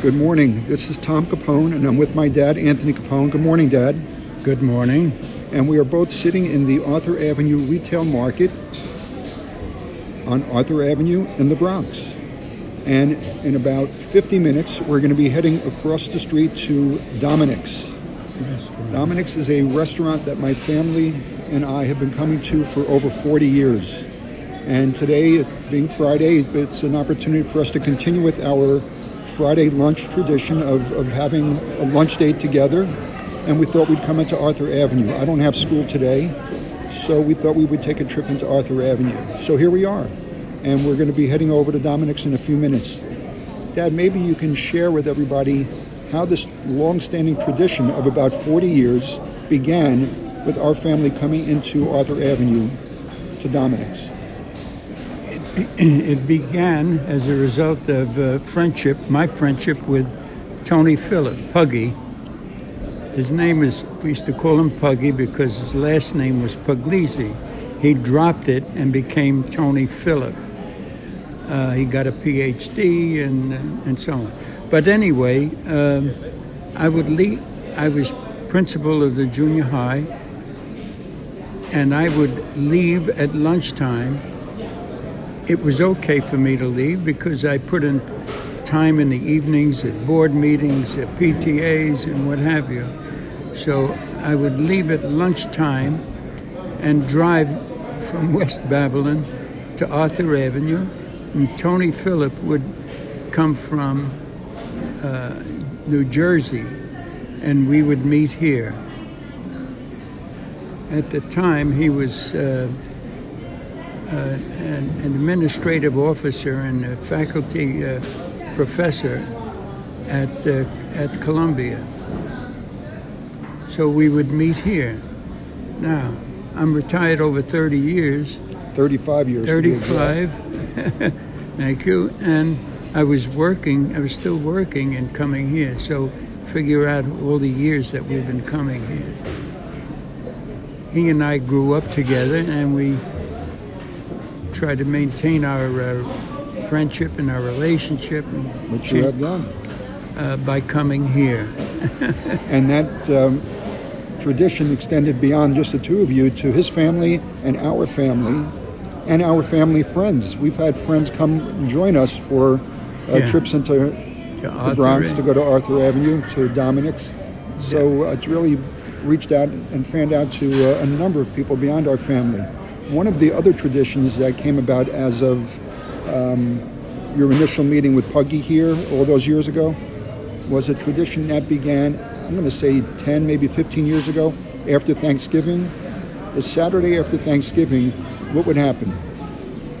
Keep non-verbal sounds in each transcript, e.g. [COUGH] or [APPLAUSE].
Good morning. This is Tom Capone, and I'm with my dad, Anthony Capone. Good morning, Dad. Good morning. And we are both sitting in the Arthur Avenue Retail Market on Arthur Avenue in the Bronx. And in about 50 minutes, we're going to be heading across the street to Dominic's. Dominic's is a restaurant that my family and I have been coming to for over 40 years. And today, being Friday, it's an opportunity for us to continue with our Friday lunch tradition of, of having a lunch date together. And we thought we'd come into Arthur Avenue. I don't have school today, so we thought we would take a trip into Arthur Avenue. So here we are. And we're going to be heading over to Dominic's in a few minutes. Dad, maybe you can share with everybody how this long-standing tradition of about 40 years began with our family coming into Arthur Avenue to Dominic's. [CLEARS THROAT] It began as a result of uh, friendship, my friendship with Tony Phillip, Puggy. His name is, we used to call him Puggy because his last name was Puglisi. He dropped it and became Tony Phillip. Uh, he got a PhD and, and so on. But anyway, um, I would leave, I was principal of the junior high, and I would leave at lunchtime. It was okay for me to leave because I put in time in the evenings at board meetings, at PTAs, and what have you. So I would leave at lunchtime and drive from [LAUGHS] West Babylon to Arthur Avenue, and Tony Phillip would come from uh, New Jersey, and we would meet here. At the time, he was uh, an, an, administrative officer and a faculty uh, professor at uh, at Columbia. So we would meet here. Now, I'm retired over 30 years. 35 years. 35. [LAUGHS] Thank you. And I was working, I was still working and coming here. So figure out all the years that we've been coming here. He and I grew up together and we tried to maintain our uh, friendship and our relationship. Which you have done. Uh, by coming here. [LAUGHS] and that um, tradition extended beyond just the two of you to his family and our family and our family friends. We've had friends come join us for uh, yeah. trips into the Bronx to go to Arthur Avenue to Dominic's. So uh, it's really reached out and fanned out to uh, a number of people beyond our family. One of the other traditions that came about as of um, your initial meeting with Puggy here all those years ago was a tradition that began, I'm going to say 10, maybe 15 years ago, after Thanksgiving. The Saturday after Thanksgiving, what would happen?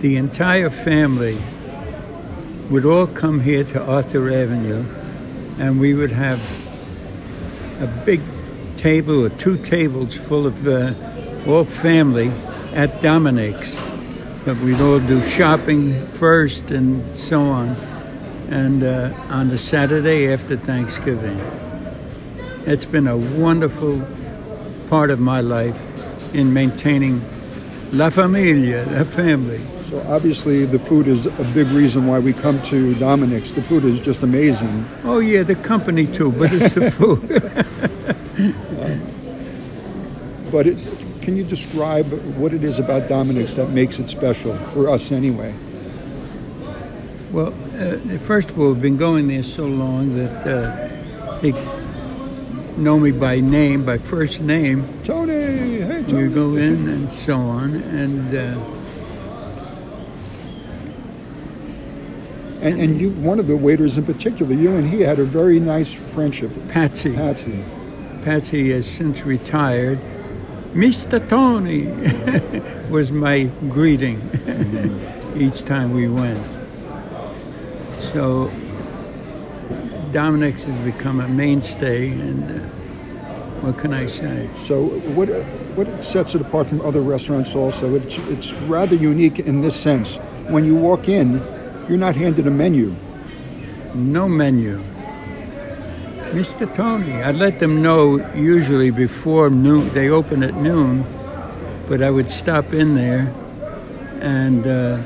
The entire family would all come here to Arthur Avenue and we would have a big table or two tables full of uh, all family at Dominic's. But we'd all do shopping first and so on. And uh, on the Saturday after Thanksgiving. It's been a wonderful part of my life in maintaining La Familia, the family. So obviously, the food is a big reason why we come to Dominic's. The food is just amazing. Oh yeah, the company too, but it's the food. [LAUGHS] but it, can you describe what it is about Dominic's that makes it special for us anyway? Well, uh, first of all, we've been going there so long that uh, they know me by name, by first name. Tony, hey Tony. You go in and so on, and. Uh, And, and you, one of the waiters in particular, you and he had a very nice friendship. Patsy. Patsy. Patsy has since retired. Mr. Tony [LAUGHS] was my greeting [LAUGHS] each time we went. So Dominic's has become a mainstay, and uh, what can I say? So what what sets it apart from other restaurants? Also, it's it's rather unique in this sense. When you walk in, you're not handed a menu. No menu. Mr. Tony, I'd let them know usually before noon. They open at noon, but I would stop in there and uh,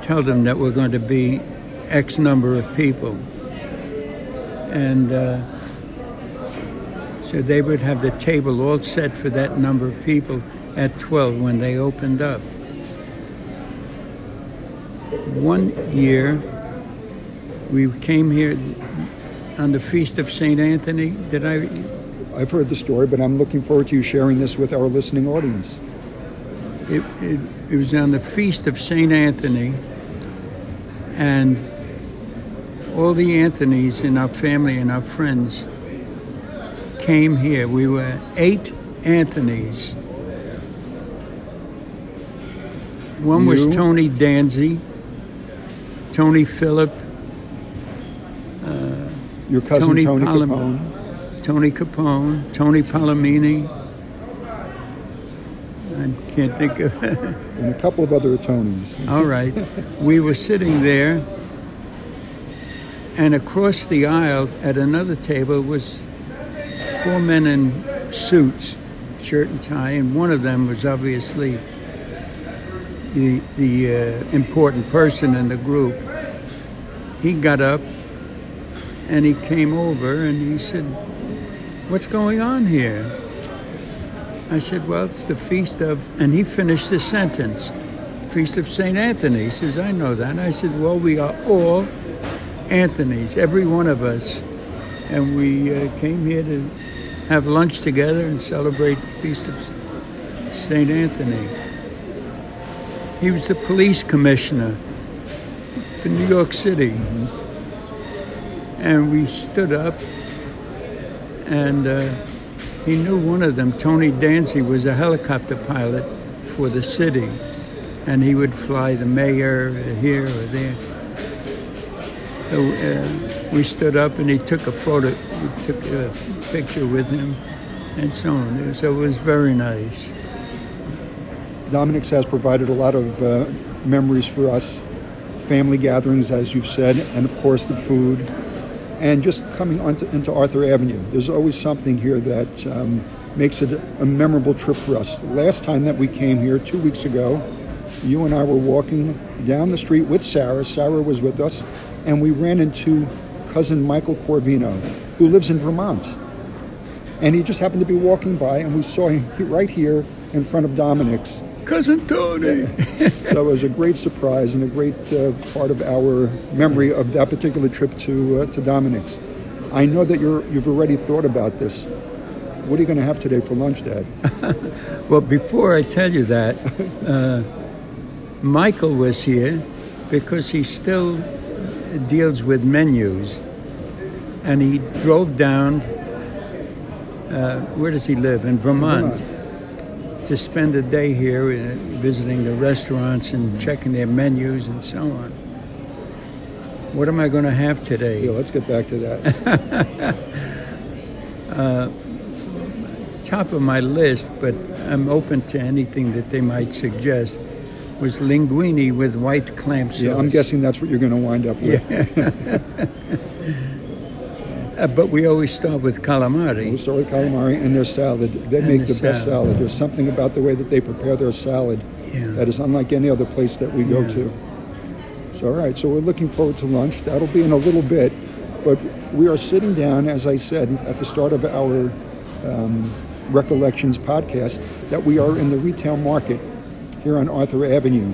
tell them that we're going to be X number of people. And uh, so they would have the table all set for that number of people at 12 when they opened up. One year, we came here on the Feast of St. Anthony. Did I? I've heard the story, but I'm looking forward to you sharing this with our listening audience. It, it, it was on the Feast of St. Anthony, and all the Anthonys in our family and our friends came here. We were eight Anthonys. One was Tony Danzy, Tony Phillip, Your cousin Tony Tony, Palom- Capone. Tony Capone, Tony Palomini. I can't think of [LAUGHS] and a couple of other Tonys. All right. We were sitting there, and across the aisle at another table was four men in suits, shirt and tie, and one of them was obviously the, the uh, important person in the group. He got up and he came over and he said, What's going on here? I said, Well, it's the feast of, and he finished the sentence, Feast of St. Anthony. He says, I know that. I said, Well, we are all Anthony's, every one of us. And we uh, came here to have lunch together and celebrate the Feast of St. Anthony. He was the police commissioner for New York City. And we stood up, and uh, he knew one of them, Tony Dancy, was a helicopter pilot for the city, and he would fly the mayor here or there. So uh, we stood up, and he took a photo, we took a picture with him, and so on. So it was very nice. Dominic's has provided a lot of uh, memories for us, family gatherings, as you've said, and of course the food, and just coming onto, into Arthur Avenue. There's always something here that um, makes it a memorable trip for us. The Last time that we came here, two weeks ago, you and I were walking down the street with Sarah. Sarah was with us, and we ran into cousin Michael Corvino, who lives in Vermont. And he just happened to be walking by, and we saw him right here in front of Dominic's. Cousin Tony. So it was a great surprise and a great uh, part of our memory of that particular trip to uh, to Dominic's. I know that you're you've already thought about this. What are you going to have today for lunch, Dad? [LAUGHS] Well, before I tell you that, uh, Michael was here because he still deals with menus, and he drove down. Uh, where does he live? In Vermont. Vermont. To spend a day here, uh, visiting the restaurants and checking their menus and so on. What am I going to have today? Yeah, let's get back to that. [LAUGHS] top of my list, but I'm open to anything that they might suggest, was linguine with white clam sauce. Yeah, I'm guessing that's what you're going to wind up with. [LAUGHS] Uh, but we always start with calamari. We start with calamari and their salad. They And make the the best salad. salad. There's something about the way that they prepare their salad Yeah. that is unlike any other place that we go Yeah. to. So, all right, so we're looking forward to lunch. That'll be in a little bit, but we are sitting down, as I said at the start of our um, Recollections podcast, that we are in the retail market here on Arthur Avenue,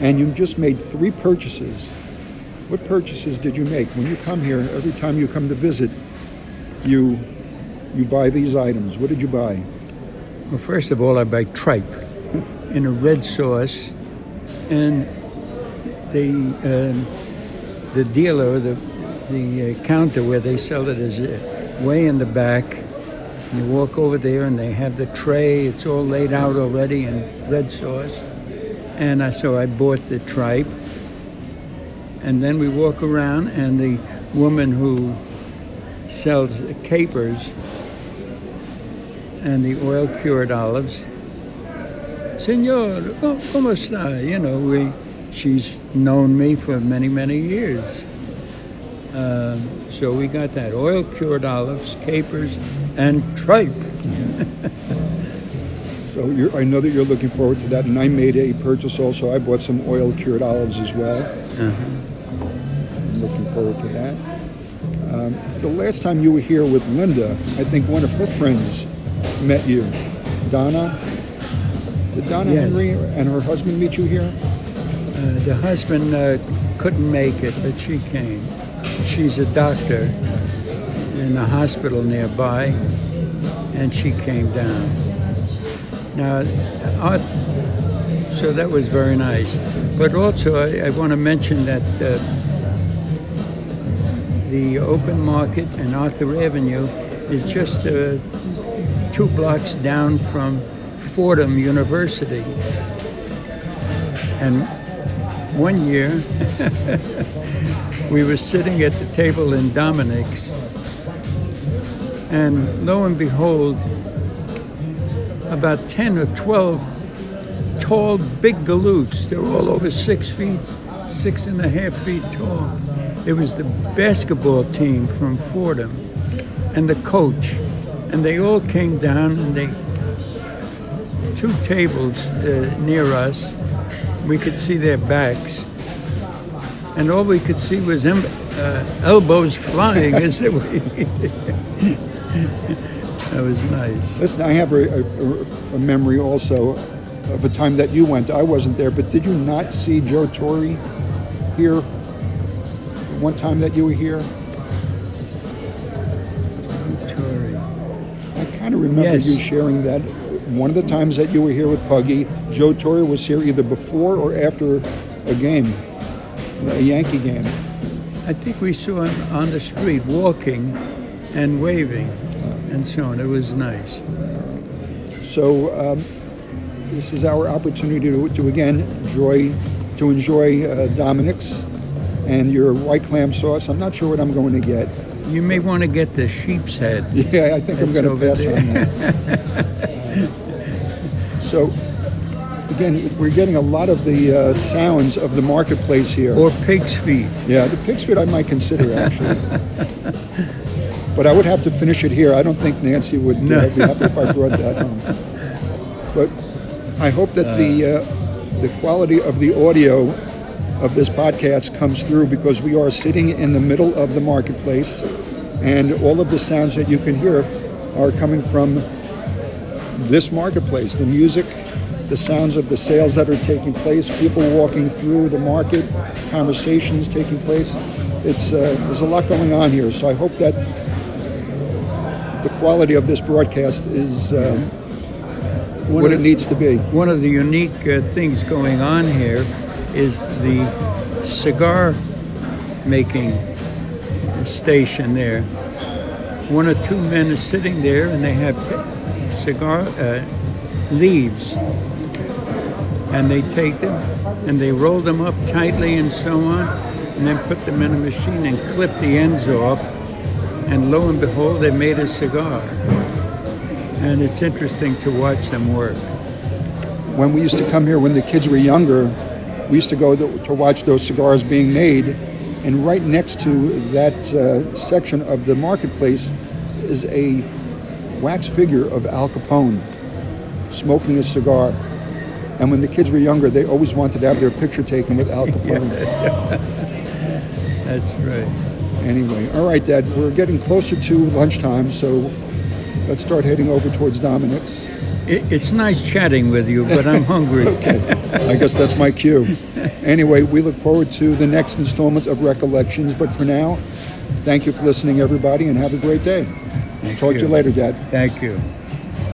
and you just made three purchases. What purchases did you make when you come here? Every time you come to visit, you you buy these items. What did you buy? Well, first of all, I buy tripe in a red sauce, and the um the dealer, the the uh, counter where they sell it is uh, way in the back. You walk over there, and they have the tray. It's all laid out already in red sauce, and I, so I bought the tripe. And then we walk around, and the woman who sells capers and the oil cured olives. Senor, ¿cómo está? You know, we, she's known me for many, many years. Um, so we got that oil cured olives, capers, and tripe. [LAUGHS] So you're, I know that you're looking forward to that, and I made a purchase also. I bought some oil cured olives as well. Looking forward to that. Um, the last time you were here with Linda, I think one of her friends met you, Donna. Did Donna Yes. Henry and her husband meet you here? Uh, the husband uh, couldn't make it, but she came. She's a doctor in a hospital nearby, and she came down. Now, uh, so that was very nice. But also, I, I want to mention that uh, the open market and Arthur Avenue is just uh, two blocks down from Fordham University. And one year, [LAUGHS] we were sitting at the table in Dominic's, and lo and behold, about 10 or 12 tall, big galoots. They're all over six feet, six and a half feet tall. It was the basketball team from Fordham and the coach. And they all came down and they, two tables uh, near us, we could see their backs. And all we could see was em- uh, elbows flying [LAUGHS] as they [LAUGHS] that was nice. Listen, I have a, a, a memory also of a time that you went. I wasn't there, but did you not see Joe Torre here one time that you were here? I kind of remember Yes. you sharing that one of the times that you were here with Puggy, Joe Torre was here either before or after a game, a Yankee game. I think we saw him on the street walking and waving and so on. It was nice. So um, this is our opportunity to, to again enjoy to enjoy uh, Dominic's and your white clam sauce. I'm not sure what I'm going to get. You may want to get the sheep's head. Yeah, I think I'm going to pass there. on [LAUGHS] that. so again, we're getting a lot of the uh, sounds of the marketplace here. Or pig's feet. Yeah, the pig's feet I might consider actually. [LAUGHS] but I would have to finish it here. I don't think Nancy would No. uh, be happy if I brought that home. [LAUGHS] But I hope that the uh, the quality of the audio of this podcast comes through because we are sitting in the middle of the marketplace, and all of the sounds that you can hear are coming from this marketplace. The music, the sounds of the sales that are taking place, people walking through the market, conversations taking place. It's uh, there's a lot going on here, so I hope that the quality of this broadcast is One what of- it needs to be. One of the unique uh, things going on here is the cigar making station there. One or two men are sitting there and they have cigar uh, leaves. And they take them and they roll them up tightly and so on and then put them in a machine and clip the ends off. And lo and behold they made a cigar. And it's interesting to watch them work. When we used to come here when the kids were younger, we used to go to, to watch those cigars being made. And right next to that uh, section of the marketplace is a wax figure of Al Capone smoking a cigar. And when the kids were younger, they always wanted to have their picture taken with Al [LAUGHS] Capone. That's right. Anyway, all right, Dad, we're getting closer to lunchtime, so let's start heading over towards Dominic's. It, it's nice chatting with you, but I'm hungry. [LAUGHS] okay, I guess that's my cue. Anyway, we look forward to the next installment of Recollections. But for now, thank you for listening, everybody, and have a great day. Talk to you you. later, Dad. Thank you.